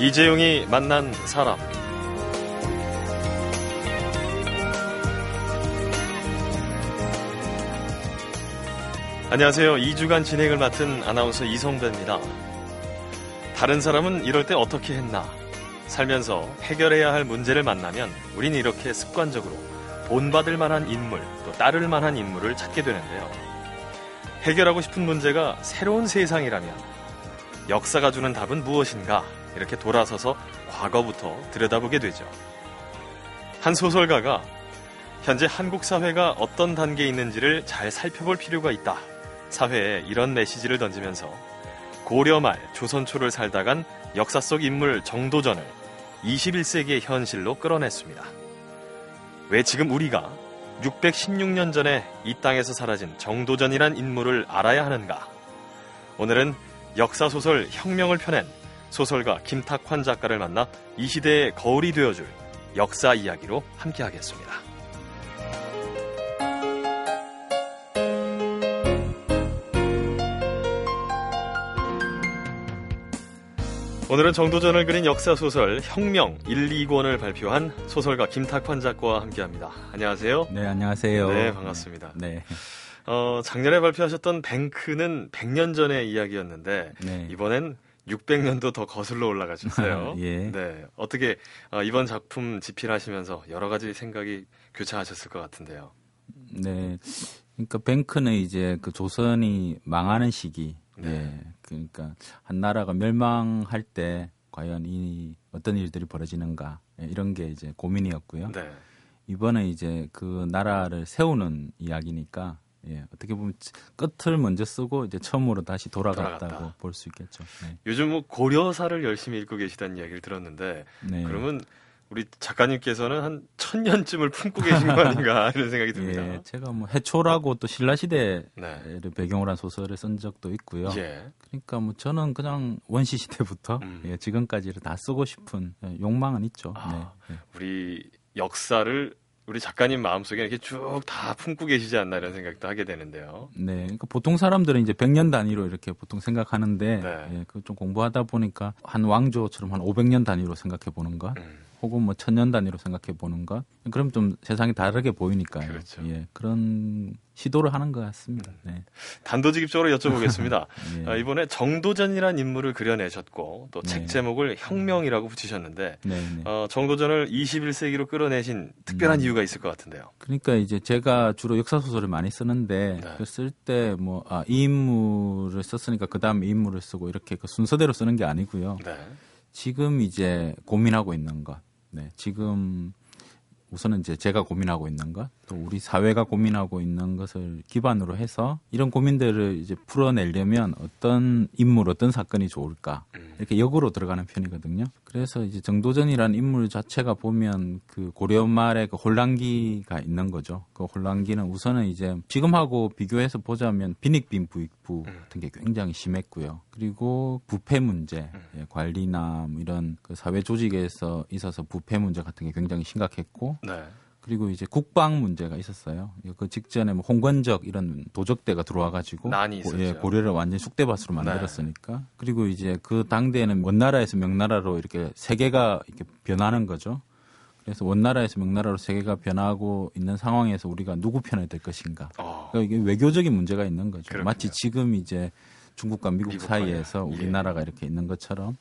이재용이 만난 사람. 안녕하세요. 2주간 진행을 맡은 아나운서 이성배입니다. 다른 사람은 이럴 때 어떻게 했나? 살면서 해결해야 할 문제를 만나면 우린 이렇게 습관적으로 본받을 만한 인물, 또 따를 만한 인물을 찾게 되는데요. 해결하고 싶은 문제가 새로운 세상이라면 역사가 주는 답은 무엇인가? 이렇게 돌아서서 과거부터 들여다보게 되죠. 한 소설가가 현재 한국 사회가 어떤 단계에 있는지를 잘 살펴볼 필요가 있다. 사회에 이런 메시지를 던지면서 고려 말 조선 초를 살다간 역사 속 인물 정도전을 21세기의 현실로 끌어냈습니다. 왜 지금 우리가 616년 전에 이 땅에서 사라진 정도전이란 인물을 알아야 하는가? 오늘은 역사소설 혁명을 펴낸 소설가 김탁환 작가를 만나 이 시대의 거울이 되어줄 역사 이야기로 함께하겠습니다. 오늘은 정도전을 그린 역사 소설 혁명 1, 2권을 발표한 소설가 김탁환 작가와 함께합니다. 안녕하세요. 네, 안녕하세요. 네, 반갑습니다. 네. 어, 작년에 발표하셨던 뱅크는 100년 전의 이야기였는데 네. 이번엔 600년도 더 거슬러 올라가셨어요. 예. 네. 어떻게 어, 이번 작품 집필하시면서 여러 가지 생각이 교차하셨을 것 같은데요. 네. 그러니까 뱅크는 이제 그 조선이 망하는 시기 네. 예. 그러니까 한 나라가 멸망할 때 과연 이 어떤 일들이 벌어지는가 예, 이런 게 이제 고민이었고요. 네. 이번에 이제 그 나라를 세우는 이야기니까 예, 어떻게 보면 끝을 먼저 쓰고 이제 처음으로 다시 돌아갔다고 볼수 있겠죠. 네. 요즘 뭐 고려사를 열심히 읽고 계시다는 이야기를 들었는데 네. 그러면 우리 작가님께서는 한 천년쯤을 품고 계신 거 아닌가 이런 생각이 듭니다. 예, 제가 뭐 해초라고 또 신라 시대를 네. 배경으로 한 소설을 쓴 적도 있고요. 예. 그러니까 뭐 저는 그냥 원시 시대부터 음. 예, 지금까지를 다 쓰고 싶은 예, 욕망은 있죠. 아, 네. 네. 우리 역사를 우리 작가님 마음속에 이렇게 쭉 다 품고 계시지 않나 이런 생각도 하게 되는데요. 네. 그러니까 보통 사람들은 이제 100년 단위로 이렇게 보통 생각하는데 네. 예, 그좀 공부하다 보니까 한 왕조처럼 한 500년 단위로 생각해 보는 것. 음. 혹은 뭐 천년 단위로 생각해 보는 것 그럼 좀 세상이 다르게 보이니까요. 그렇죠. 예, 그런 시도를 하는 것 같습니다. 네. 단도직입적으로 여쭤보겠습니다. 예. 아, 이번에 정도전이라는 인물을 그려내셨고 또책 네. 제목을 혁명이라고 붙이셨는데 네, 네. 어, 정도전을 21세기로 끌어내신 특별한 음. 이유가 있을 것 같은데요. 그러니까 이제 제가 주로 역사 소설을 많이 쓰는데 네. 그쓸때 뭐 아, 이 인물을 썼으니까 그 다음 이 인물을 쓰고 이렇게 그 순서대로 쓰는 게 아니고요. 네. 지금 이제 고민하고 있는 것 네, 지금 우선은 이제 제가 고민하고 있는 것, 또 우리 사회가 고민하고 있는 것을 기반으로 해서 이런 고민들을 이제 풀어내려면 어떤 인물, 어떤 사건이 좋을까 음. 이렇게 역으로 들어가는 편이거든요. 그래서 이제 정도전이라는 인물 자체가 보면 그 고려 말의 그 혼란기가 있는 거죠. 그 혼란기는 우선은 이제 지금하고 비교해서 보자면 빈익빈 부익부 음. 같은 게 굉장히 심했고요. 그리고 부패 문제, 음. 예, 관리나 뭐 이런 그 사회 조직에서 있어서 부패 문제 같은 게 굉장히 심각했고 네. 그리고 이제 국방 문제가 있었어요. 그 직전에 뭐 홍건적 이런 도적대가 들어와가지고 고, 예, 고려를 완전 쑥대밭으로 네. 만들었으니까. 네. 그리고 이제 그 당대에는 원나라에서 명나라로 이렇게 세계가 이렇게 변하는 거죠. 그래서 원나라에서 명나라로 세계가 변하고 있는 상황에서 우리가 누구 편에 될 것인가. 어. 그러니까 이게 외교적인 문제가 있는 거죠. 그렇군요. 마치 지금 이제 중국과 미국, 미국 사이에서 예. 우리나라가 예. 이렇게 있는 것처럼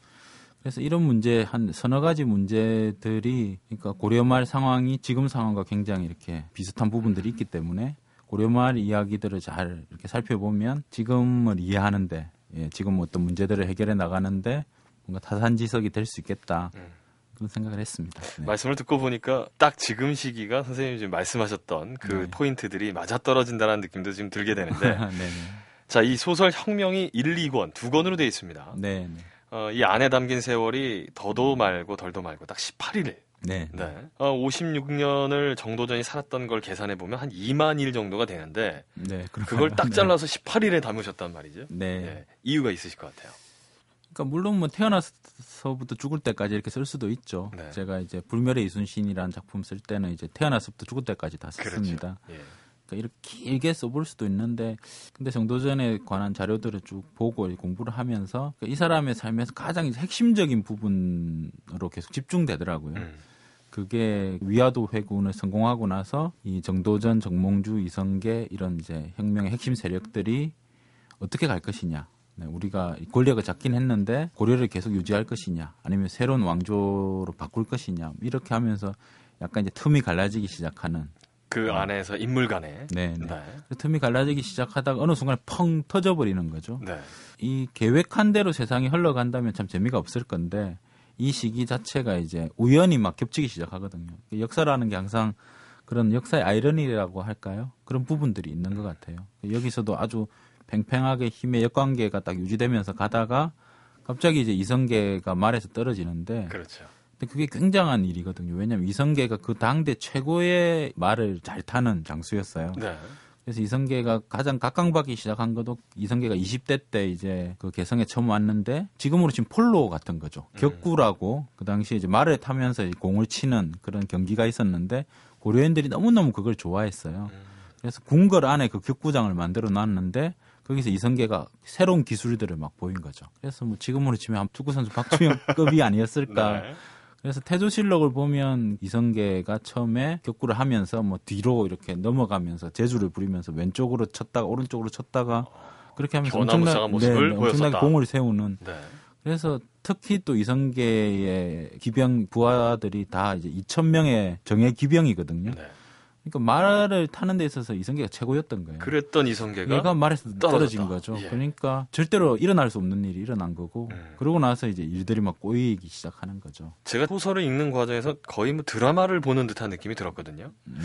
그래서 이런 문제 한 서너 가지 문제들이 그러니까 고려말 상황이 지금 상황과 굉장히 이렇게 비슷한 부분들이 있기 때문에 고려말 이야기들을 잘 이렇게 살펴보면 지금을 이해하는데 예, 지금 어떤 문제들을 해결해 나가는데 뭔가 타산지석이 될 수 있겠다. 음. 그런 생각을 했습니다. 네. 말씀을 듣고 보니까 딱 지금 시기가 선생님이 지금 말씀하셨던 그 네. 포인트들이 맞아떨어진다는 느낌도 지금 들게 되는데 자, 이 소설 혁명이 1, 2권 두 권으로 되어 있습니다. 네. 네. 어, 이 안에 담긴 세월이 더도 말고 덜도 말고 딱 18일. 네. 네. 어, 56년을 정도전이 살았던 걸 계산해 보면 한 2만 일 정도가 되는데 네, 그걸 딱 잘라서 네. 18일에 담으셨단 말이죠. 네. 네. 이유가 있으실 것 같아요. 그러니까 물론 뭐 태어나서부터 죽을 때까지 이렇게 쓸 수도 있죠. 네. 제가 이제 불멸의 이순신이라는 작품 쓸 때는 이제 태어나서부터 죽을 때까지 다 썼습니다. 그렇죠. 예. 그러니까 이렇게 길게 써볼 수도 있는데 근데 정도전에 관한 자료들을 쭉 보고 공부를 하면서 그러니까 이 사람의 삶에서 가장 핵심적인 부분으로 계속 집중되더라고요. 음. 그게 위화도 회군을 성공하고 나서 이 정도전, 정몽주, 이성계 이런 이제 혁명의 핵심 세력들이 어떻게 갈 것이냐. 네, 우리가 권력을 잡긴 했는데 고려를 계속 유지할 것이냐, 아니면 새로운 왕조로 바꿀 것이냐 이렇게 하면서 약간 이제 틈이 갈라지기 시작하는 그 안에서 인물 간에 네, 네. 네. 그 틈이 갈라지기 시작하다가 어느 순간에 펑 터져버리는 거죠. 네. 이 계획한 대로 세상이 흘러간다면 참 재미가 없을 건데 이 시기 자체가 이제 우연히 막 겹치기 시작하거든요. 역사라는 게 항상 그런 역사의 아이러니라고 할까요? 그런 부분들이 있는 것 같아요. 여기서도 아주 팽팽하게 힘의 역관계가 딱 유지되면서 가다가 갑자기 이제 이성계가 말에서 떨어지는데 그렇죠. 근데 그게 굉장한 일이거든요. 왜냐하면 이성계가 그 당대 최고의 말을 잘 타는 장수였어요. 네. 그래서 이성계가 가장 각광받기 시작한 것도 이성계가 20대 때 이제 그 개성에 처음 왔는데 지금으로 지금 폴로 같은 거죠. 음. 격구라고 그 당시에 이제 말을 타면서 공을 치는 그런 경기가 있었는데 고려인들이 너무너무 그걸 좋아했어요. 음. 그래서 궁궐 안에 그 격구장을 만들어 놨는데 거기서 이성계가 새로운 기술들을 막 보인 거죠. 그래서 뭐 지금으로 치면 한 축구 선수 박주영급이 아니었을까. 네. 그래서 태조실록을 보면 이성계가 처음에 격구를 하면서 뭐 뒤로 이렇게 넘어가면서 재주를 부리면서 왼쪽으로 쳤다가 오른쪽으로 쳤다가 그렇게 하면서 변화무쌍한 모습을 엄청나게 보였었다. 공을 세우는 네. 그래서 특히 또 이성계의 기병 부하들이 다 이제 2천 명의 정예 기병이거든요. 네. 그러니까 말을 타는 데 있어서 이성계가 최고였던 거예요. 그랬던 이성계가 얘가 말에서. 떨어진 거죠. 예. 그러니까 절대로 일어날 수 없는 일이 일어난 거고 음. 그러고 나서 이제 일들이 막 꼬이기 시작하는 거죠. 제가 소설을 읽는 과정에서 거의 뭐 드라마를 보는 듯한 느낌이 들었거든요. 네.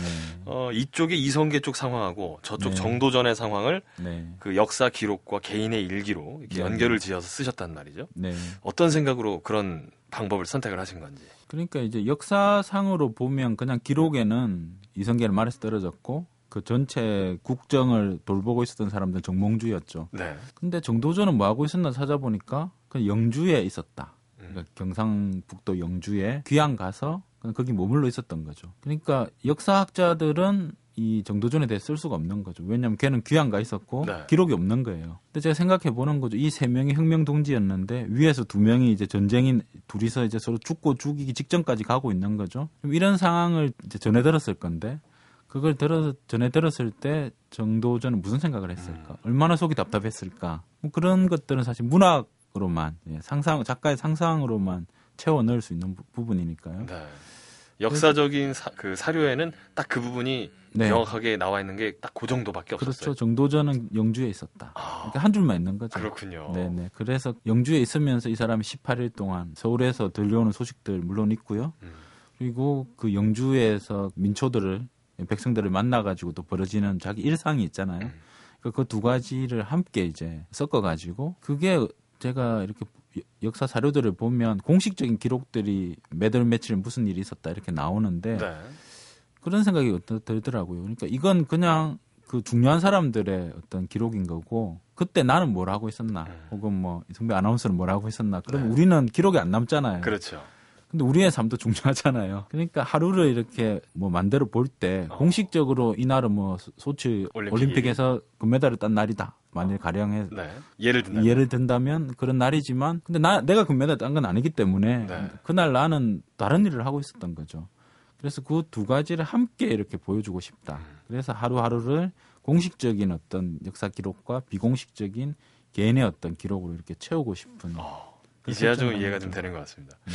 어, 이쪽에 이성계 쪽 상황하고 저쪽 네. 정도전의 상황을 네. 그 역사 기록과 개인의 일기로 이렇게 네. 연결을 지어서 쓰셨단 말이죠. 네. 어떤 생각으로 그런 방법을 선택을 하신 건지. 그러니까 이제 역사상으로 보면 그냥 기록에는 이성계는 말에서 떨어졌고 그 전체 국정을 돌보고 있었던 사람들은 정몽주였죠. 네. 근데 정도전은 뭐 하고 있었나 찾아보니까 그 영주에 있었다. 음. 그러니까 경상북도 영주에 귀양 가서 거기 머물러 있었던 거죠. 그러니까 역사학자들은 이 정도전에 대해 쓸 수가 없는 거죠. 왜냐하면 걔는 귀양 가 있었고 네. 기록이 없는 거예요. 근데 제가 생각해 보는 거죠. 이 세 명이 혁명 동지였는데 위에서 두 명이 이제 전쟁인 둘이서 이제 서로 죽고 죽이기 직전까지 가고 있는 거죠. 이런 상황을 이제 전해 들었을 건데 그걸 들어 전해 들었을 때 정도전은 무슨 생각을 했을까? 얼마나 속이 답답했을까? 뭐 그런 것들은 사실 문학으로만 예, 상상 작가의 상상으로만 채워 넣을 수 있는 부- 부분이니까요. 네. 역사적인 사, 그 사료에는 딱 그 부분이 네. 명확하게 나와 있는 게 딱 그 정도밖에 없었어요. 그렇죠. 정도전은 영주에 있었다. 아, 그러니까 한 줄만 있는 거죠. 그렇군요. 네네. 그래서 영주에 있으면서 이 사람이 18일 동안 서울에서 들려오는 소식들 물론 있고요. 음. 그리고 그 영주에서 민초들을 백성들을 만나가지고 또 벌어지는 자기 일상이 있잖아요. 그두 가지를 함께 이제 섞어가지고 그게 제가 이렇게 역사 자료들을 보면 공식적인 기록들이 매달 며칠 무슨 일이 있었다 이렇게 나오는데 네. 그런 생각이 어떠- 들더라고요. 그러니까 이건 그냥 그 중요한 사람들의 어떤 기록인 거고 그때 나는 뭘 하고 있었나 음. 혹은 뭐 이성배 아나운서는 뭘 하고 있었나 그러면 네. 우리는 기록이 안 남잖아요. 그렇죠. 근데 우리의 삶도 중요하잖아요. 그러니까 하루를 이렇게 뭐 만들어 볼때 어. 공식적으로 이날은 뭐 소- 소치 올림픽. 올림픽 에서 금메달을 딴 날이다. 만일 가령해 네. 예를 든다면 예를 든다면 그런 날이지만 근데 나 내가 금메달 딴 건 아니기 때문에 네. 그날 나는 다른 일을 하고 있었던 거죠. 그래서 그 두 가지를 함께 이렇게 보여주고 싶다. 음. 그래서 하루하루를 공식적인 어떤 역사 기록과 비공식적인 개인의 어떤 기록으로 이렇게 채우고 싶은. 어, 이제야 좀. 이해가 좀 되는 것 같습니다. 네,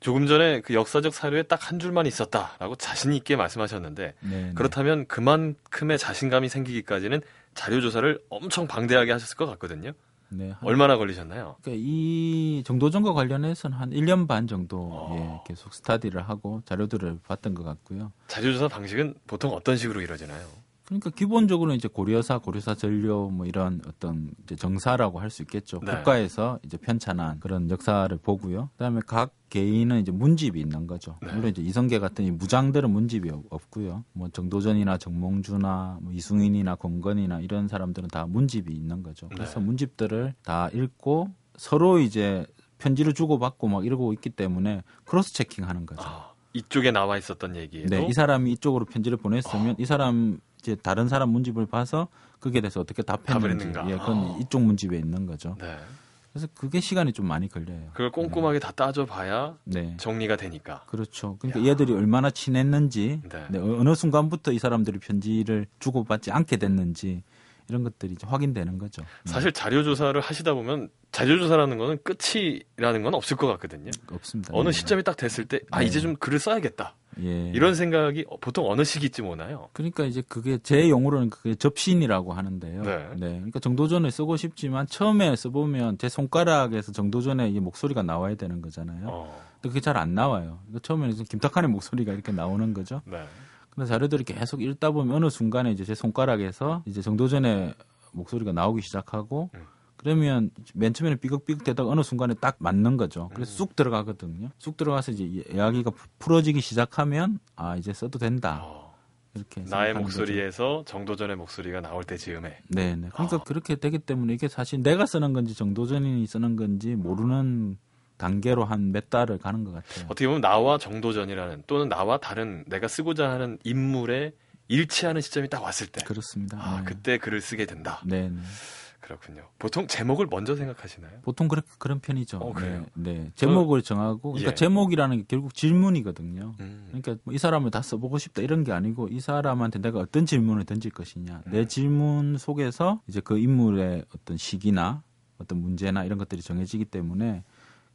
조금 전에 그 역사적 사료에 딱 한 줄만 있었다라고 자신 있게 말씀하셨는데 네, 네. 그렇다면 그만큼의 자신감이 생기기까지는 자료 조사를 엄청 방대하게 하셨을 것 같거든요. 네, 한- 얼마나 걸리셨나요? 그러니까 이 정도전과 관련해서는 한 1년 반 정도 어. 예, 계속 스타디를 하고 자료들을 봤던 것 같고요. 자료 조사 방식은 보통 어떤 식으로 이루어지나요? 그러니까 기본적으로 이제 고려사, 고려사 전료 뭐 이런 어떤 이제 정사라고 할 수 있겠죠. 네. 국가에서 이제 편찬한 그런 역사를 보고요. 그다음에 각 개인은 이제 문집이 있는 거죠. 네. 물론 이제 이성계 같은 이 무장들은 문집이 없- 없고요. 뭐 정도전이나 정몽주나 뭐 이승인이나 권건이나 이런 사람들은 다 문집이 있는 거죠. 그래서 네. 문집들을 다 읽고 서로 이제 편지를 주고받고 막 이러고 있기 때문에 크로스 체킹하는 거죠. 아, 이쪽에 나와 있었던 얘기에도 네, 이 사람이 이쪽으로 편지를 보냈으면 이 사람 이제 다른 사람 문집을 봐서 거기에 대해서 어떻게 답했는지. 예, 그건 어. 이쪽 문집에 있는 거죠. 네. 그래서 그게 시간이 좀 많이 걸려요. 그걸 꼼꼼하게 다 따져봐야 네. 정리가 되니까. 그렇죠. 그러니까 얘들이 얼마나 친했는지, 네. 네, 어느 순간부터 이 사람들이 편지를 주고받지 않게 됐는지 이런 것들이 이제 확인되는 거죠. 네. 사실 자료 조사를 하시다 보면 자료 조사라는 거는 끝이라는 건 없을 것 같거든요. 없습니다. 어느 예. 시점이 딱 됐을 때, 아, 네. 이제 좀 글을 써야겠다. 예. 이런 생각이 보통 어느 시기쯤 오나요? 그러니까 이제 그게 제 용어로는 그게 접신이라고 하는데요. 네. 그러니까 정도전을 쓰고 싶지만 처음에 써보면 제 손가락에서 정도전에 이 목소리가 나와야 되는 거잖아요. 어, 근데 그게 잘 안 나와요. 그러니까 처음에는 김탁한의 목소리가 이렇게 나오는 거죠. 네. 근데 자료들이 계속 읽다 보면 어느 순간에 이제 제 손가락에서 이제 정도전에 목소리가 나오기 시작하고 음. 그러면 맨 처음에는 삐걱삐걱 되다가 어느 순간에 딱 맞는 거죠. 그래서 음. 쑥 들어가거든요. 쑥 들어가서 이제 이- 이야기가 푸- 풀어지기 시작하면 아 이제 써도 된다 어, 이렇게 나의 생각하는 거죠. 목소리에서 정도전의 목소리가 나올 때 즈음에. 네, 네. 그러니까 아. 그렇게 되기 때문에 이게 사실 내가 쓰는 건지 정도전이 쓰는 건지 모르는 단계로 한 몇 달을 가는 것 같아요. 어떻게 보면 나와 정도전이라는 또는 나와 다른 내가 쓰고자 하는 인물의 일치하는 시점이 딱 왔을 때. 그렇습니다. 아, 네. 그때 글을 쓰게 된다. 네, 네. 그렇군요. 보통 제목을 먼저 생각하시나요? 보통 그렇, 그런 편이죠. 어? 네, 네. 제목을 정하고, 그러니까 예. 제목이라는 게 결국 질문이거든요. 음. 그러니까 뭐 이 사람을 다 써보고 싶다 이런 게 아니고 이 사람한테 내가 어떤 질문을 던질 것이냐. 음. 내 질문 속에서 이제 그 인물의 어떤 시기나 어떤 문제나 이런 것들이 정해지기 때문에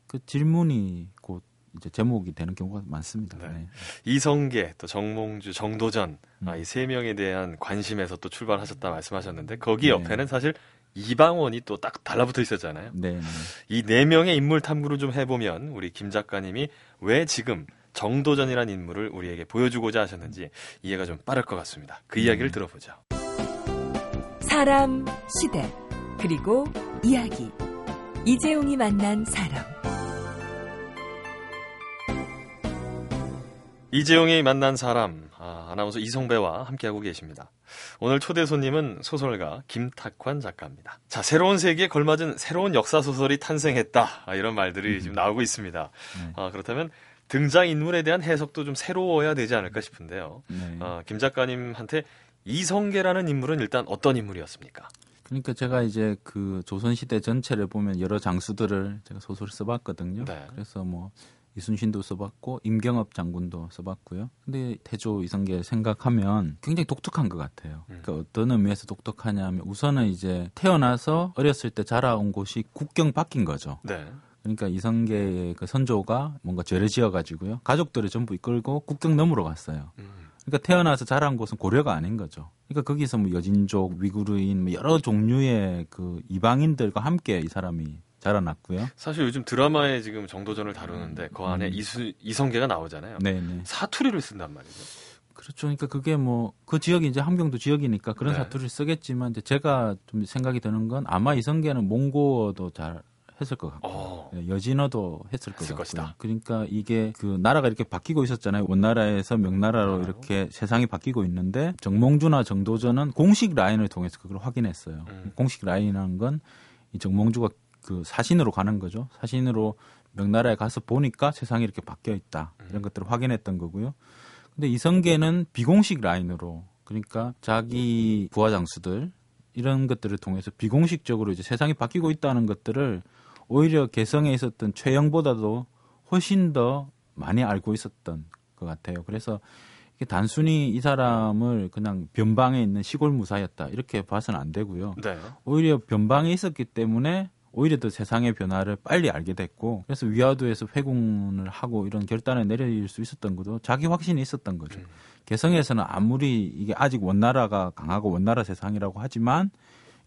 그 질문이 곧 이제 제목이 되는 경우가 많습니다. 네. 네. 이성계, 또 정몽주, 정도전 음. 아, 이 세 명에 대한 관심에서 또 출발하셨다 말씀하셨는데 거기 네. 옆에는 사실 이방원이 또 딱 달라붙어 있었잖아요. 네, 네. 이 네 명의 인물 탐구를 좀 해보면 우리 김 작가님이 왜 지금 정도전이라는 인물을 우리에게 보여주고자 하셨는지 이해가 좀 빠를 것 같습니다. 그 이야기를 음. 들어보죠. 사람, 시대, 그리고 이야기. 이재용이 만난 사람. 이재용이 만난 사람 아, 아나운서 이성배와 함께하고 계십니다. 오늘 초대 손님은 소설가 김탁환 작가입니다. 자 새로운 세계에 걸맞은 새로운 역사 소설이 탄생했다 아, 이런 말들이 지금 나오고 있습니다. 네. 아, 그렇다면 등장 인물에 대한 해석도 좀 새로워야 되지 않을까 싶은데요. 네. 아, 김 작가님한테 이성계라는 인물은 일단 어떤 인물이었습니까? 그러니까 제가 이제 그 조선시대 전체를 보면 여러 장수들을 제가 소설 써봤거든요. 네. 그래서 뭐 이순신도 써봤고 임경업 장군도 써봤고요. 근데 태조 이성계 생각하면 굉장히 독특한 것 같아요. 음. 그러니까 어떤 의미에서 독특하냐면 우선은 이제 태어나서 어렸을 때 자라온 곳이 국경 바뀐 거죠. 네. 그러니까 이성계의 그 선조가 뭔가 죄를 지어가지고요. 가족들을 전부 이끌고 국경 너머로 갔어요. 음, 그러니까 태어나서 자란 곳은 고려가 아닌 거죠. 그러니까 거기서 뭐 여진족, 위구르인 뭐 여러 종류의 그 이방인들과 함께 이 사람이 자라났고요. 사실 요즘 드라마에 지금 정도전을 다루는데 그 안에 음. 이수, 이성계가 나오잖아요. 네네. 사투리를 쓴단 말이죠. 그렇죠. 그러니까 그게 뭐 그 지역이 이제 함경도 지역이니까 그런 네. 사투리를 쓰겠지만 이제 제가 좀 생각이 드는 건 아마 이성계는 몽고어도 잘 했을 것 같고 어. 예, 여진어도 했을 것 같고요. 것이다. 그러니까 이게 그 나라가 이렇게 바뀌고 있었잖아요. 원나라에서 명나라로 명나라로. 이렇게 세상이 바뀌고 있는데 정몽주나 정도전은 공식 라인을 통해서 그걸 확인했어요. 음. 공식 라인이라는 건 이 정몽주가 그 사신으로 가는 거죠. 사신으로 명나라에 가서 보니까 세상이 이렇게 바뀌어 있다. 이런 것들을 확인했던 거고요. 근데 이성계는 비공식 라인으로 그러니까 자기 부하 장수들 이런 것들을 통해서 비공식적으로 이제 세상이 바뀌고 있다는 것들을 오히려 개성에 있었던 최영보다도 훨씬 더 많이 알고 있었던 것 같아요. 그래서 이게 단순히 이 사람을 그냥 변방에 있는 시골 무사였다 이렇게 봐서는 안 되고요. 네. 오히려 변방에 있었기 때문에 오히려 더 세상의 변화를 빨리 알게 됐고 그래서 위화도에서 회군을 하고 이런 결단을 내릴 수 있었던 것도 자기 확신이 있었던 거죠. 음. 개성에서는 아무리 이게 아직 원나라가 강하고 원나라 세상이라고 하지만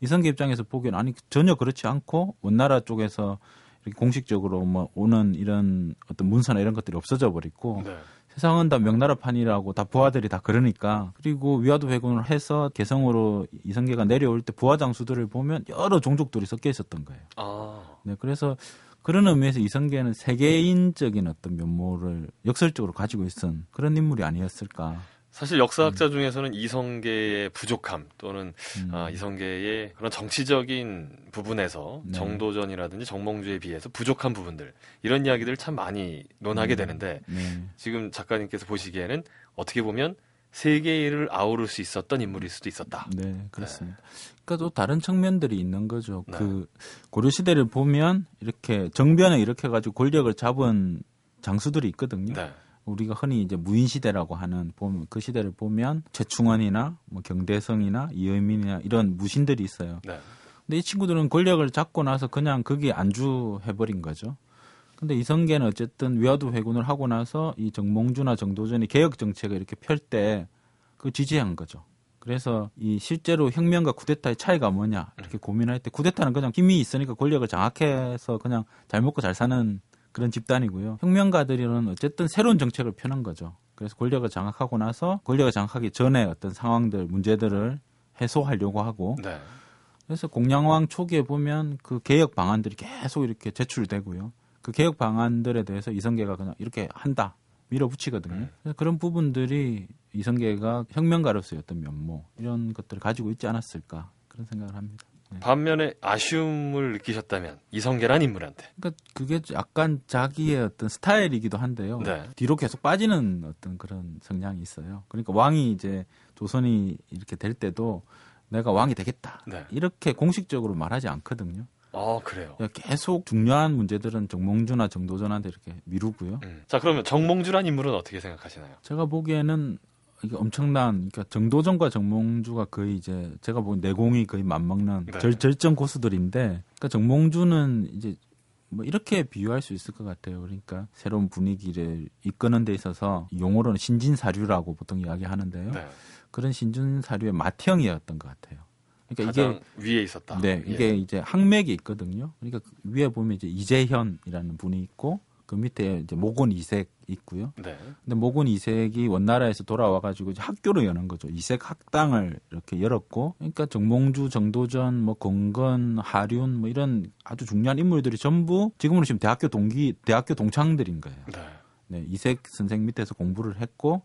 이성계 입장에서 보기에는 아니 전혀 그렇지 않고 원나라 쪽에서 이렇게 공식적으로 뭐 오는 이런 어떤 문서나 이런 것들이 없어져 버리고 네. 세상은 다 명나라판이라고 다 부하들이 다 그러니까 그리고 위화도 회군을 해서 개성으로 이성계가 내려올 때 부하 장수들을 보면 여러 종족들이 섞여 있었던 거예요. 아. 네, 그래서 그런 의미에서 이성계는 세계인적인 어떤 면모를 역설적으로 가지고 있었던 그런 인물이 아니었을까. 사실 역사학자 중에서는 이성계의 부족함 또는 음. 아, 이성계의 그런 정치적인 부분에서 네. 정도전이라든지 정몽주에 비해서 부족한 부분들 이런 이야기들 참 많이 논하게 음. 되는데 네. 지금 작가님께서 보시기에는 어떻게 보면 일을 아우를 수 있었던 인물일 수도 있었다. 네, 그렇습니다. 그러니까 또 다른 측면들이 있는 거죠. 네. 그 고려 시대를 보면 이렇게 정변에 이렇게 가지고 권력을 잡은 장수들이 있거든요. 네. 우리가 흔히 이제 무인 시대라고 하는 보면 그 시대를 보면 최충원이나 뭐 경대성이나 이의민이나 이런 무신들이 있어요. 네. 근데 이 친구들은 권력을 잡고 나서 그냥 거기에 안주해 버린 거죠. 근데 이성계는 어쨌든 위화도 회군을 하고 나서 이 정몽주나 정도전이 개혁 정책을 이렇게 펼 때 그 지지한 거죠. 그래서 이 실제로 혁명과 쿠데타의 차이가 뭐냐 이렇게 고민할 때 쿠데타는 그냥 힘이 있으니까 권력을 장악해서 그냥 잘 먹고 잘 사는 그런 집단이고요. 혁명가들은 어쨌든 새로운 정책을 펴는 거죠. 그래서 권력을 장악하고 나서 권력을 장악하기 전에 어떤 상황들, 문제들을 해소하려고 하고 네. 그래서 공양왕 초기에 보면 그 개혁 방안들이 계속 이렇게 제출되고요. 그 개혁 방안들에 대해서 이성계가 그냥 이렇게 한다 밀어붙이거든요. 그래서 그런 부분들이 이성계가 혁명가로서의 어떤 면모 이런 것들을 가지고 있지 않았을까 그런 생각을 합니다. 네. 반면에 아쉬움을 느끼셨다면 이성계란 인물한테 그러니까 그게 약간 자기의 어떤 스타일이기도 한데요. 네. 뒤로 계속 빠지는 어떤 그런 성향이 있어요. 그러니까 왕이 이제 조선이 이렇게 될 때도 내가 왕이 되겠다 네. 이렇게 공식적으로 말하지 않거든요. 어 그래요. 계속 중요한 문제들은 정몽주나 정도전한테 이렇게 미루고요. 음. 자 그러면 정몽주란 인물은 어떻게 생각하시나요? 제가 보기에는 이게 엄청난 그러니까 정도전과 정몽주가 거의 이제 제가 보기엔 내공이 거의 맞먹는 네. 절, 절정 고수들인데 그러니까 정몽주는 이제 뭐 이렇게 비유할 수 있을 것 같아요. 그러니까 새로운 분위기를 이끄는 데 있어서 용어로는 신진사류라고 보통 이야기하는데요. 네. 그런 신진사류의 맏형이었던 것 같아요. 그러니까 이게 위에 있었다. 네, 예. 이게 이제 항맥이 있거든요. 그러니까 그 위에 보면 이제 이재현이라는 분이 있고 그 밑에 이제 모곤 이색 있고요. 네. 근데 모곤 이색이 원나라에서 돌아와 가지고 학교를 여는 거죠. 이색 학당을 이렇게 열었고, 그러니까 정몽주, 정도전, 뭐 건건, 하륜 뭐 이런 아주 중요한 인물들이 전부 지금으로 치면 대학교 동기, 대학교 동창들인 거예요. 네. 네, 이색 선생 밑에서 공부를 했고,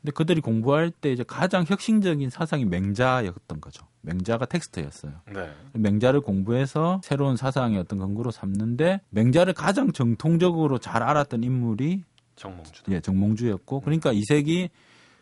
근데 그들이 공부할 때 이제 가장 혁신적인 사상이 맹자였던 거죠. 맹자가 텍스트였어요. 네. 맹자를 공부해서 새로운 사상의 어떤 근거로 삼는데 맹자를 가장 정통적으로 잘 알았던 인물이 정몽주다. 예, 정몽주였고 그러니까 이색이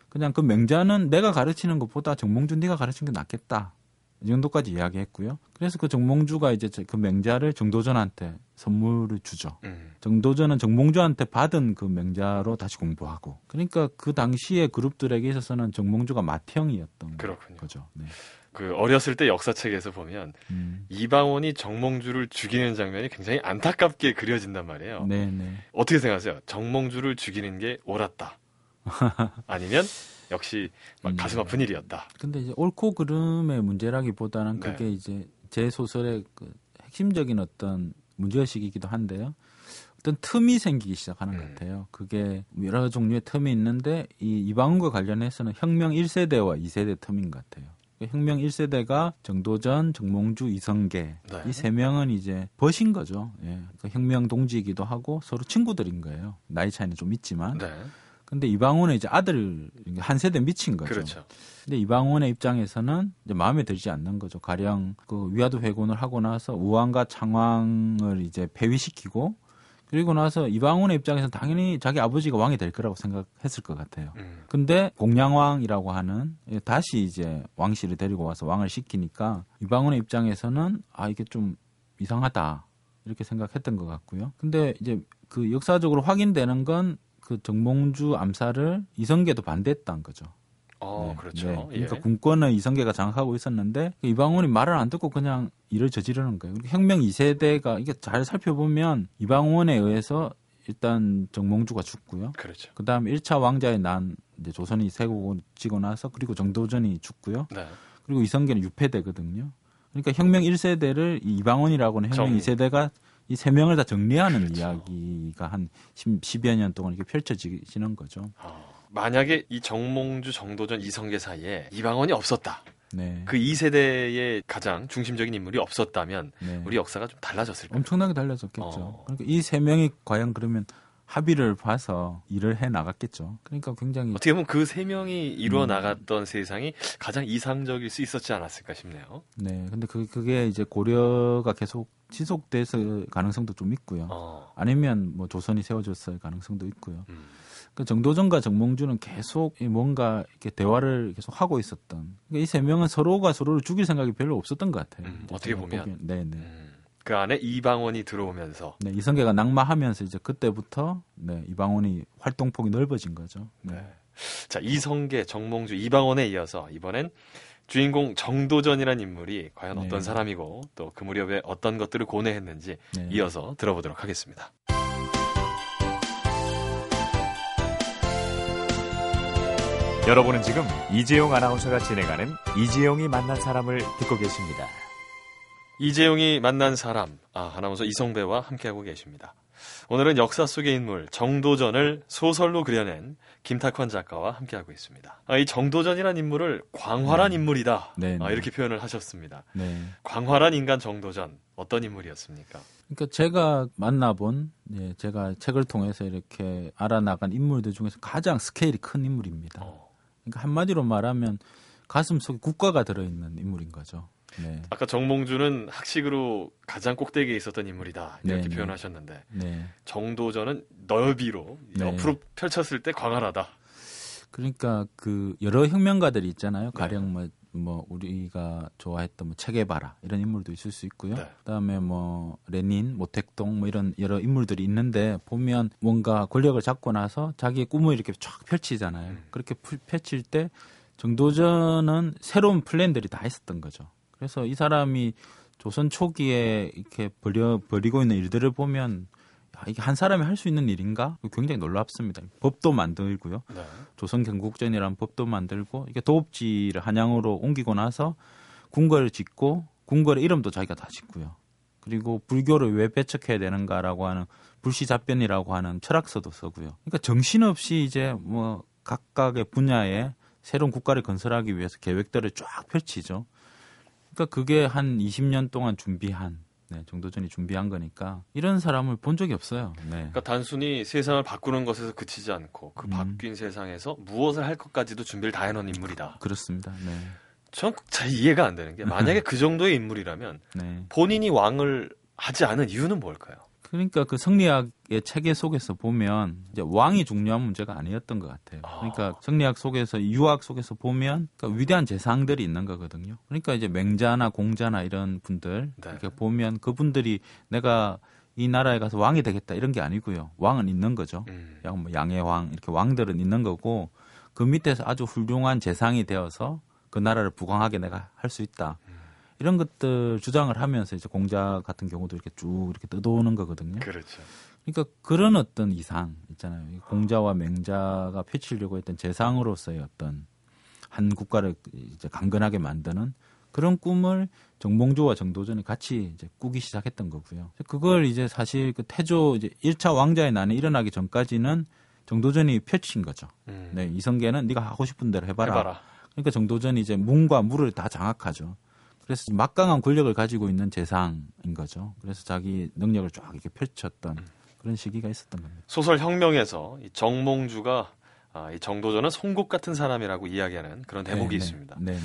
그냥 그 맹자는 내가 가르치는 것보다 정몽주 네가 가르치는 게 낫겠다. 이 정도까지 이야기했고요. 그래서 그 정몽주가 이제 그 맹자를 정도전한테 선물을 주죠. 음. 정도전은 정몽주한테 받은 그 맹자로 다시 공부하고. 그러니까 그 당시의 그룹들에게 있어서는 정몽주가 맏형이었던 그렇군요. 거죠. 네. 그 어렸을 때 역사책에서 보면 음. 이방원이 정몽주를 죽이는 장면이 굉장히 안타깝게 그려진단 말이에요. 네, 네. 어떻게 생각하세요? 정몽주를 죽이는 게 옳았다. 아니면 역시 막 음. 가슴 아픈 일이었다. 근데 이제 옳고 그름의 문제라기보다는 네. 그게 이제 제 소설의 그 핵심적인 어떤 문제의식이기도 한데요. 어떤 틈이 생기기 시작하는 음. 것 같아요. 그게 여러 종류의 틈이 있는데 이 이방원과 관련해서는 혁명 1세대와 2세대 틈인 것 같아요. 그 혁명 1세대가 정도전, 정몽주, 이성계 네. 이세 명은 이제 벗인 거죠. 예. 그 혁명 동지이기도 하고 서로 친구들인 거예요. 나이 차이는 좀 있지만. 네. 근데 이방원은 이제 아들 한 세대 미친 거죠. 그렇죠. 근데 이방원의 입장에서는 이제 마음에 들지 않는 거죠. 가령 그 위화도 회군을 하고 나서 우왕과 창왕을 이제 폐위시키고 그리고 나서 이방원의 입장에서는 당연히 자기 아버지가 왕이 될 거라고 생각했을 것 같아요. 음. 근데 공양왕이라고 하는 다시 이제 왕실을 데리고 와서 왕을 시키니까 이방원의 입장에서는 아 이게 좀 이상하다 이렇게 생각했던 것 같고요. 근데 이제 그 역사적으로 확인되는 건 그 정몽주 암살을 이성계도 반대했다는 거죠. 어, 네, 그렇죠. 네. 그러니까 예. 군권을 이성계가 장악하고 있었는데 이방원이 말을 안 듣고 그냥 일을 저지르는 거예요. 혁명 2세대가 이게 잘 살펴보면 이방원에 의해서 일단 정몽주가 죽고요. 그렇죠. 그다음 1차 왕자의 난 이제 조선이 세고 지고 나서 그리고 정도전이 죽고요. 네. 그리고 이성계는 유폐되거든요. 그러니까 혁명 1세대를 이방원이라고 하는 혁명 정- 2세대가 이 세 명을 다 정리하는 그렇죠. 이야기가 한 10, 10여 년 동안 이렇게 펼쳐지는 거죠. 어, 만약에 이 정몽주, 정도전, 이성계 사이에 이방원이 없었다. 네. 그 2세대의 가장 중심적인 인물이 없었다면 네. 우리 역사가 좀 달라졌을까요? 엄청나게 달라졌겠죠. 어. 그러니까 이 세 명이 과연 그러면 합의를 봐서 일을 해 나갔겠죠. 그러니까 굉장히 어떻게 보면 그 세 명이 이루어 음. 나갔던 세상이 가장 이상적일 수 있었지 않았을까 싶네요. 네. 근데 그 그게 이제 고려가 계속 지속돼서 가능성도 좀 있고요. 어. 아니면 뭐 조선이 세워졌을 가능성도 있고요. 음. 그 정도전과 정몽주는 계속 이 뭔가 이렇게 대화를 계속 하고 있었던. 그러니까 이세 명은 서로가 서로를 죽일 생각이 별로 없었던 것 같아요. 음, 어떻게 보면. 네, 네. 음. 그 안에 이방원이 들어오면서 네, 이성계가 낙마하면서 이제 그때부터 네, 이방원이 활동폭이 넓어진 거죠. 네. 네. 자 이성계, 정몽주, 이방원에 이어서 이번엔 주인공 정도전이라는 인물이 과연 네. 어떤 사람이고 또 그 무렵에 어떤 것들을 고뇌했는지 네. 이어서 들어보도록 하겠습니다. 여러분은 지금 이재용 아나운서가 진행하는 이재용이 만난 사람을 듣고 계십니다. 이재용이 만난 사람, 아, 아나운서 이성배와 함께하고 계십니다. 오늘은 역사 속의 인물 정도전을 소설로 그려낸 김탁환 작가와 함께하고 있습니다. 아, 이 정도전이라는 인물을 광활한 인물이다. 네, 아, 네. 이렇게 표현을 하셨습니다. 네. 광활한 인간 정도전 어떤 인물이었습니까? 그러니까 제가 만나본 예, 제가 책을 통해서 이렇게 알아나간 인물들 중에서 가장 스케일이 큰 인물입니다. 어, 그러니까 한마디로 말하면 가슴 속에 국가가 들어있는 인물인 거죠. 네. 아까 정몽주는 학식으로 가장 꼭대기에 있었던 인물이다 이렇게 네, 네. 표현하셨는데 네. 정도전은 넓이로 네. 옆으로 펼쳤을 때 광활하다. 그러니까 그 여러 혁명가들이 있잖아요. 네. 가령 뭐, 뭐 우리가 좋아했던 뭐 체게바라 이런 인물도 있을 수 있고요. 네. 그다음에 뭐 레닌, 모택동 뭐 이런 여러 인물들이 있는데 보면 뭔가 권력을 잡고 나서 자기의 꿈을 이렇게 쫙 펼치잖아요. 음. 그렇게 풀- 펼칠 때 정도전은 새로운 플랜들이 다 있었던 거죠. 그래서 이 사람이 조선 초기에 이렇게 벌여 벌이고 있는 일들을 보면 야, 이게 한 사람이 할 수 있는 일인가? 굉장히 놀랍습니다. 법도 만들고요. 네. 조선 경국전이라는 법도 만들고 이게 도읍지를 한양으로 옮기고 나서 궁궐을 짓고 궁궐의 이름도 자기가 다 짓고요. 그리고 불교를 왜 배척해야 되는가라고 하는 불시잡변이라고 하는 철학서도 쓰고요. 그러니까 정신없이 이제 뭐 각각의 분야에 새로운 국가를 건설하기 위해서 계획들을 쫙 펼치죠. 그러니까 그게 한 20년 동안 준비한 네, 정도전이 준비한 거니까 이런 사람을 본 적이 없어요. 네. 그러니까 단순히 세상을 바꾸는 것에서 그치지 않고 그 음. 바뀐 세상에서 무엇을 할 것까지도 준비를 다 해놓은 인물이다. 그렇습니다. 네. 전잘 이해가 안 되는 게 만약에 그 정도의 인물이라면 네. 본인이 왕을 하지 않은 이유는 뭘까요? 그러니까 그 성리학의 체계 속에서 보면 이제 왕이 중요한 문제가 아니었던 것 같아요. 아. 그러니까 성리학 속에서 유학 속에서 보면 그러니까 위대한 재상들이 있는 거거든요. 그러니까 이제 맹자나 공자나 이런 분들 네. 이렇게 보면 그분들이 내가 이 나라에 가서 왕이 되겠다 이런 게 아니고요. 왕은 있는 거죠. 음. 양- 뭐 양해왕 이렇게 왕들은 있는 거고 그 밑에서 아주 훌륭한 재상이 되어서 그 나라를 부강하게 내가 할 수 있다. 음. 이런 것들 주장을 하면서 이제 공자 같은 경우도 이렇게 쭉 이렇게 뜯어오는 거거든요. 그렇죠. 그러니까 그런 어떤 이상 있잖아요. 이 공자와 맹자가 펼치려고 했던 재상으로서의 어떤 한 국가를 이제 강건하게 만드는 그런 꿈을 정몽주와 정도전이 같이 이제 꾸기 시작했던 거고요. 그걸 이제 사실 그 태조 이제 1차 왕자의 난이 일어나기 전까지는 정도전이 펼친 거죠. 음. 네, 이성계는 네가 하고 싶은 대로 해봐라. 해봐라. 그러니까 정도전이 이제 문과 물을 다 장악하죠. 그래서 막강한 권력을 가지고 있는 재상인 거죠. 그래서 자기 능력을 쫙 이렇게 펼쳤던 그런 시기가 있었던 겁니다. 소설 혁명에서 이 정몽주가 아, 이 정도전은 송곳 같은 사람이라고 이야기하는 그런 대목이 네, 있습니다. 네, 네.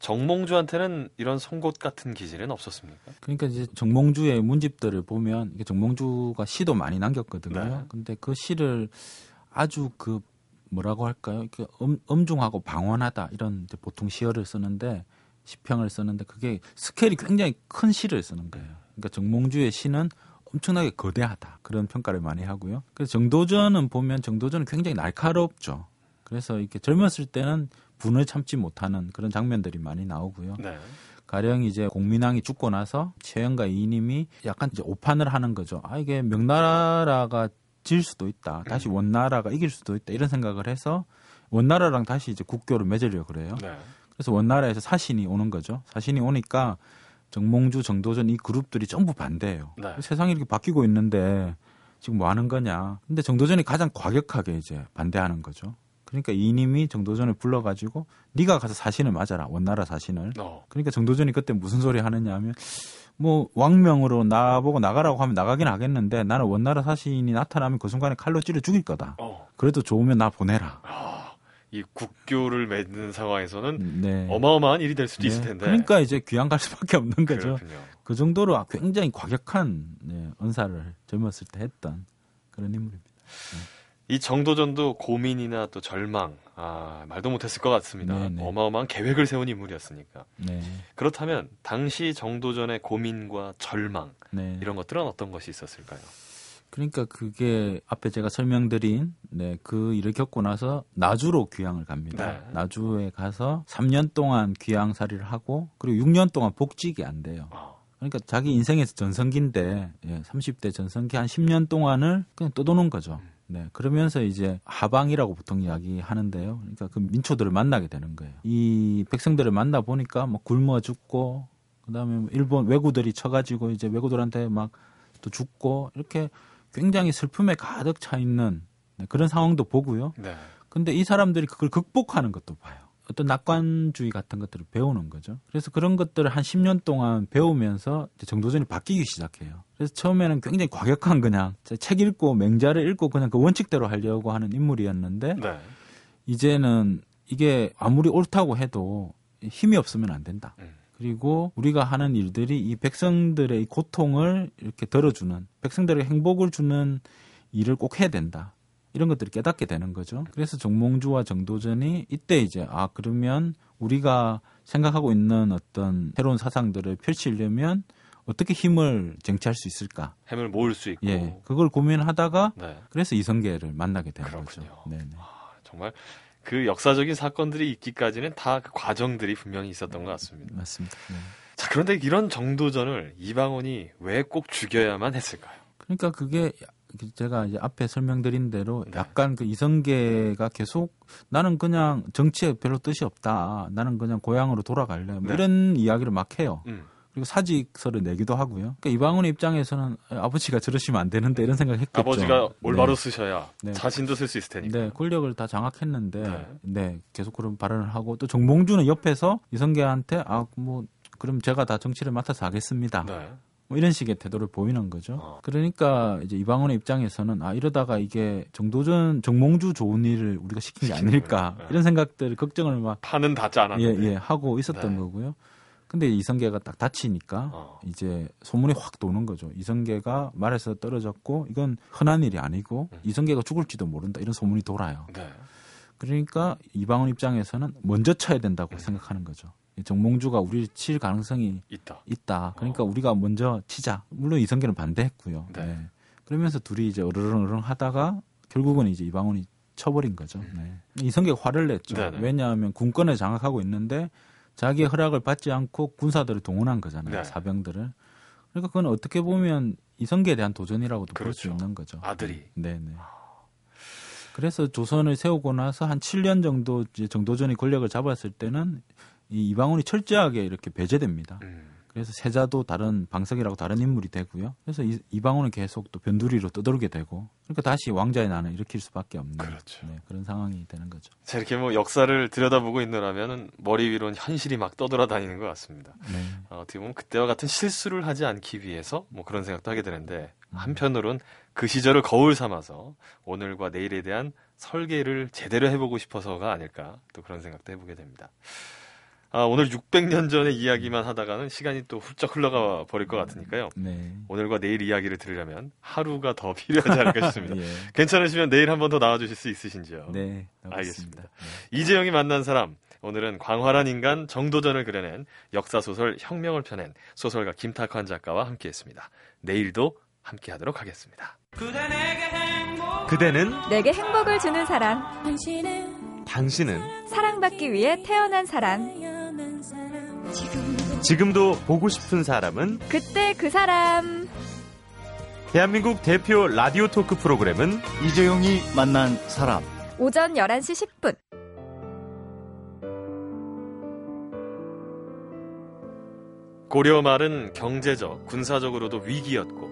정몽주한테는 이런 송곳 같은 기질은 없었습니까? 그러니까 이제 정몽주의 문집들을 보면 이게 정몽주가 시도 많이 남겼거든요. 네. 근데 그 시를 아주 그 뭐라고 할까요? 이렇게 엄, 엄중하고 방언하다 이런 보통 시어를 쓰는데 시평을 쓰는데 그게 스케일이 굉장히 큰 시를 쓰는 거예요. 그러니까 정몽주의 시는 엄청나게 거대하다 그런 평가를 많이 하고요. 그래서 정도전은 보면 정도전은 굉장히 날카롭죠. 그래서 이렇게 젊었을 때는 분을 참지 못하는 그런 장면들이 많이 나오고요. 네. 가령 이제 공민왕이 죽고 나서 최영과 이님이 약간 이제 오판을 하는 거죠. 아 이게 명나라가 질 수도 있다. 다시 원나라가 이길 수도 있다. 이런 생각을 해서 원나라랑 다시 이제 국교를 맺으려고 그래요. 네. 그래서 원나라에서 사신이 오는 거죠. 사신이 오니까 정몽주, 정도전 이 그룹들이 전부 반대해요. 네. 세상이 이렇게 바뀌고 있는데 지금 뭐 하는 거냐. 근데 정도전이 가장 과격하게 이제 반대하는 거죠. 그러니까 이님이 정도전을 불러가지고 네가 가서 사신을 맞아라 원나라 사신을. 어. 그러니까 정도전이 그때 무슨 소리 하느냐 하면 뭐 왕명으로 나보고 나가라고 하면 나가긴 하겠는데 나는 원나라 사신이 나타나면 그 순간에 칼로 찌르 죽일 거다. 어. 그래도 좋으면 나 보내라. 아, 이 국교를 맺는 상황에서는 네. 어마어마한 일이 될 수도 네. 있을 텐데. 그러니까 이제 귀양 갈 수밖에 없는 거죠. 그렇군요. 그 정도로 굉장히 과격한 네, 언사를 젊었을 때 했던 그런 인물입니다. 이 정도전도 고민이나 또 절망, 아, 말도 못했을 것 같습니다. 네네. 어마어마한 계획을 세운 인물이었으니까. 네, 그렇다면 당시 정도전의 고민과 절망 네. 이런 것들은 어떤 것이 있었을까요? 그러니까 그게 앞에 제가 설명드린 네, 그 일을 겪고 나서 나주로 귀향을 갑니다. 네. 나주에 가서 3년 동안 귀향살이를 하고 그리고 6년 동안 복직이 안 돼요. 아, 그러니까 자기 인생에서 전성기인데 예, 30대 전성기 한 10년 동안을 그냥 떠도는 거죠. 네, 그러면서 이제 하방이라고 보통 이야기하는데요. 그러니까 그 민초들을 만나게 되는 거예요. 이 백성들을 만나 보니까 뭐 굶어 죽고 그다음에 뭐 일본 왜구들이 쳐가지고 이제 왜구들한테 막 또 죽고 이렇게 굉장히 슬픔에 가득 차 있는 네, 그런 상황도 보고요. 네. 근데 이 사람들이 그걸 극복하는 것도 봐요. 어떤 낙관주의 같은 것들을 배우는 거죠. 그래서 그런 것들을 한 10년 동안 배우면서 정도전이 바뀌기 시작해요. 그래서 처음에는 굉장히 과격한 그냥 책 읽고 맹자를 읽고 그냥 그 원칙대로 하려고 하는 인물이었는데 네. 이제는 이게 아무리 옳다고 해도 힘이 없으면 안 된다. 음. 그리고 우리가 하는 일들이 이 백성들의 이 고통을 이렇게 덜어주는 백성들에게 행복을 주는 일을 꼭 해야 된다. 이런 것들을 깨닫게 되는 거죠. 그래서 정몽주와 정도전이 이때 이제 아 그러면 우리가 생각하고 있는 어떤 새로운 사상들을 펼치려면 어떻게 힘을 쟁취할 수 있을까? 햄을 모을 수 있고. 예, 그걸 고민하다가 네. 그래서 이성계를 만나게 되는 그렇군요. 거죠. 네네. 정말 그 역사적인 사건들이 있기까지는 다 그 과정들이 분명히 있었던 것 같습니다. 맞습니다. 네. 자, 그런데 이런 정도전을 이방원이 왜 꼭 죽여야만 했을까요? 그러니까 그게 제가 이제 앞에 설명드린 대로 네. 약간 그 이성계가 계속 나는 그냥 정치에 별로 뜻이 없다. 나는 그냥 고향으로 돌아갈래. 뭐 네. 이런 이야기를 막 해요. 음. 그리고 사직서를 내기도 하고요. 그러니까 이방원의 입장에서는 아버지가 저러시면 안 되는데 이런 생각했겠죠. 아버지가 올바로 네. 쓰셔야 네. 자신도 쓸 수 있을 테니까. 네, 권력을 다 장악했는데, 네. 네. 계속 그런 발언을 하고, 또 정몽주는 옆에서 이성계한테, 아, 뭐, 그럼 제가 다 정치를 맡아서 하겠습니다. 네. 뭐 이런 식의 태도를 보이는 거죠. 어. 그러니까 이제 이방원의 입장에서는 아 이러다가 이게 정도전 정몽주 좋은 일을 우리가 시킨 게 아닐까. 네. 이런 생각들 걱정을 막 닿지 예, 않았는데. 예, 하고 있었던 네. 거고요. 근데 이성계가 딱 다치니까 어. 이제 소문이 확 도는 거죠. 이성계가 말에서 떨어졌고 이건 흔한 일이 아니고 음. 이성계가 죽을지도 모른다 이런 소문이 돌아요. 네. 그러니까 이방원 입장에서는 먼저 쳐야 된다고 음. 생각하는 거죠. 이 정몽주가 우리를 칠 가능성이 있다. 있다. 그러니까 우리가 먼저 치자. 물론 이성계는 반대했고요. 네. 네. 그러면서 둘이 이제 어르렁어르렁 하다가 결국은 이제 이방원이 쳐버린 거죠. 네. 이성계가 화를 냈죠. 음. 네네. 왜냐하면 군권을 장악하고 있는데 자기의 허락을 받지 않고 군사들을 동원한 거잖아요. 네. 사병들을. 그러니까 그건 어떻게 보면 이성계에 대한 도전이라고도 볼수 그렇죠. 있는 거죠. 아들이. 네네. 그래서 조선을 세우고 나서 한 7년 정도 정도전이 권력을 잡았을 때는 이 이방원이 철저하게 이렇게 배제됩니다. 음. 그래서 세자도 다른 방석이라고 다른 인물이 되고요. 그래서 이, 이방원은 계속 또 변두리로 떠돌게 되고, 그러니까 다시 왕자의 난을 일으킬 수밖에 없는 그렇죠. 네, 그런 상황이 되는 거죠. 자, 이렇게 뭐 역사를 들여다보고 있느라면은 머리 위로는 현실이 막 떠돌아다니는 것 같습니다. 네, 어, 어떻게 보면 그때와 같은 실수를 하지 않기 위해서 뭐 그런 생각도 하게 되는데 한편으로는 그 시절을 거울 삼아서 오늘과 내일에 대한 설계를 제대로 해보고 싶어서가 아닐까 또 그런 생각도 해보게 됩니다. 아, 오늘 600년 전의 이야기만 하다가는 시간이 또 훌쩍 흘러가 버릴 것 같으니까요. 네. 오늘과 내일 이야기를 들으려면 하루가 더 필요하지 않을까 싶습니다. 예. 괜찮으시면 내일 한 번 더 나와주실 수 있으신지요? 네, 알겠습니다. 알겠습니다. 이재용이 만난 사람. 오늘은 광활한 인간 정도전을 그려낸 역사소설 혁명을 펴낸 소설가 김탁환 작가와 함께했습니다. 내일도 함께하도록 하겠습니다. 그대는 내게 행복을 주는 사람, 당신은 사랑받기 위해 태어난 사람, 지금도 보고 싶은 사람은 그때 그 사람. 대한민국 대표 라디오 토크 프로그램은 이재용이 만난 사람. 오전 11시 10분. 고려 말은 경제적, 군사적으로도 위기였고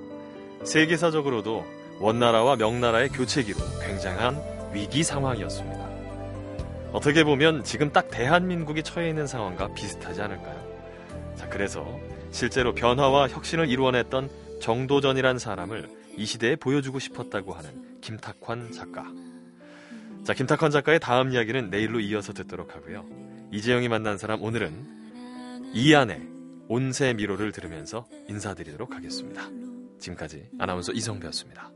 세계사적으로도 원나라와 명나라의 교체기로 굉장한 위기 상황이었습니다. 어떻게 보면 지금 딱 대한민국이 처해 있는 상황과 비슷하지 않을까요? 자, 그래서 실제로 변화와 혁신을 이루어냈던 정도전이란 사람을 이 시대에 보여주고 싶었다고 하는 김탁환 작가. 자, 김탁환 작가의 다음 이야기는 내일로 이어서 듣도록 하고요. 이재영이 만난 사람 오늘은 이안의 온세 미로를 들으면서 인사드리도록 하겠습니다. 지금까지 아나운서 이성배였습니다.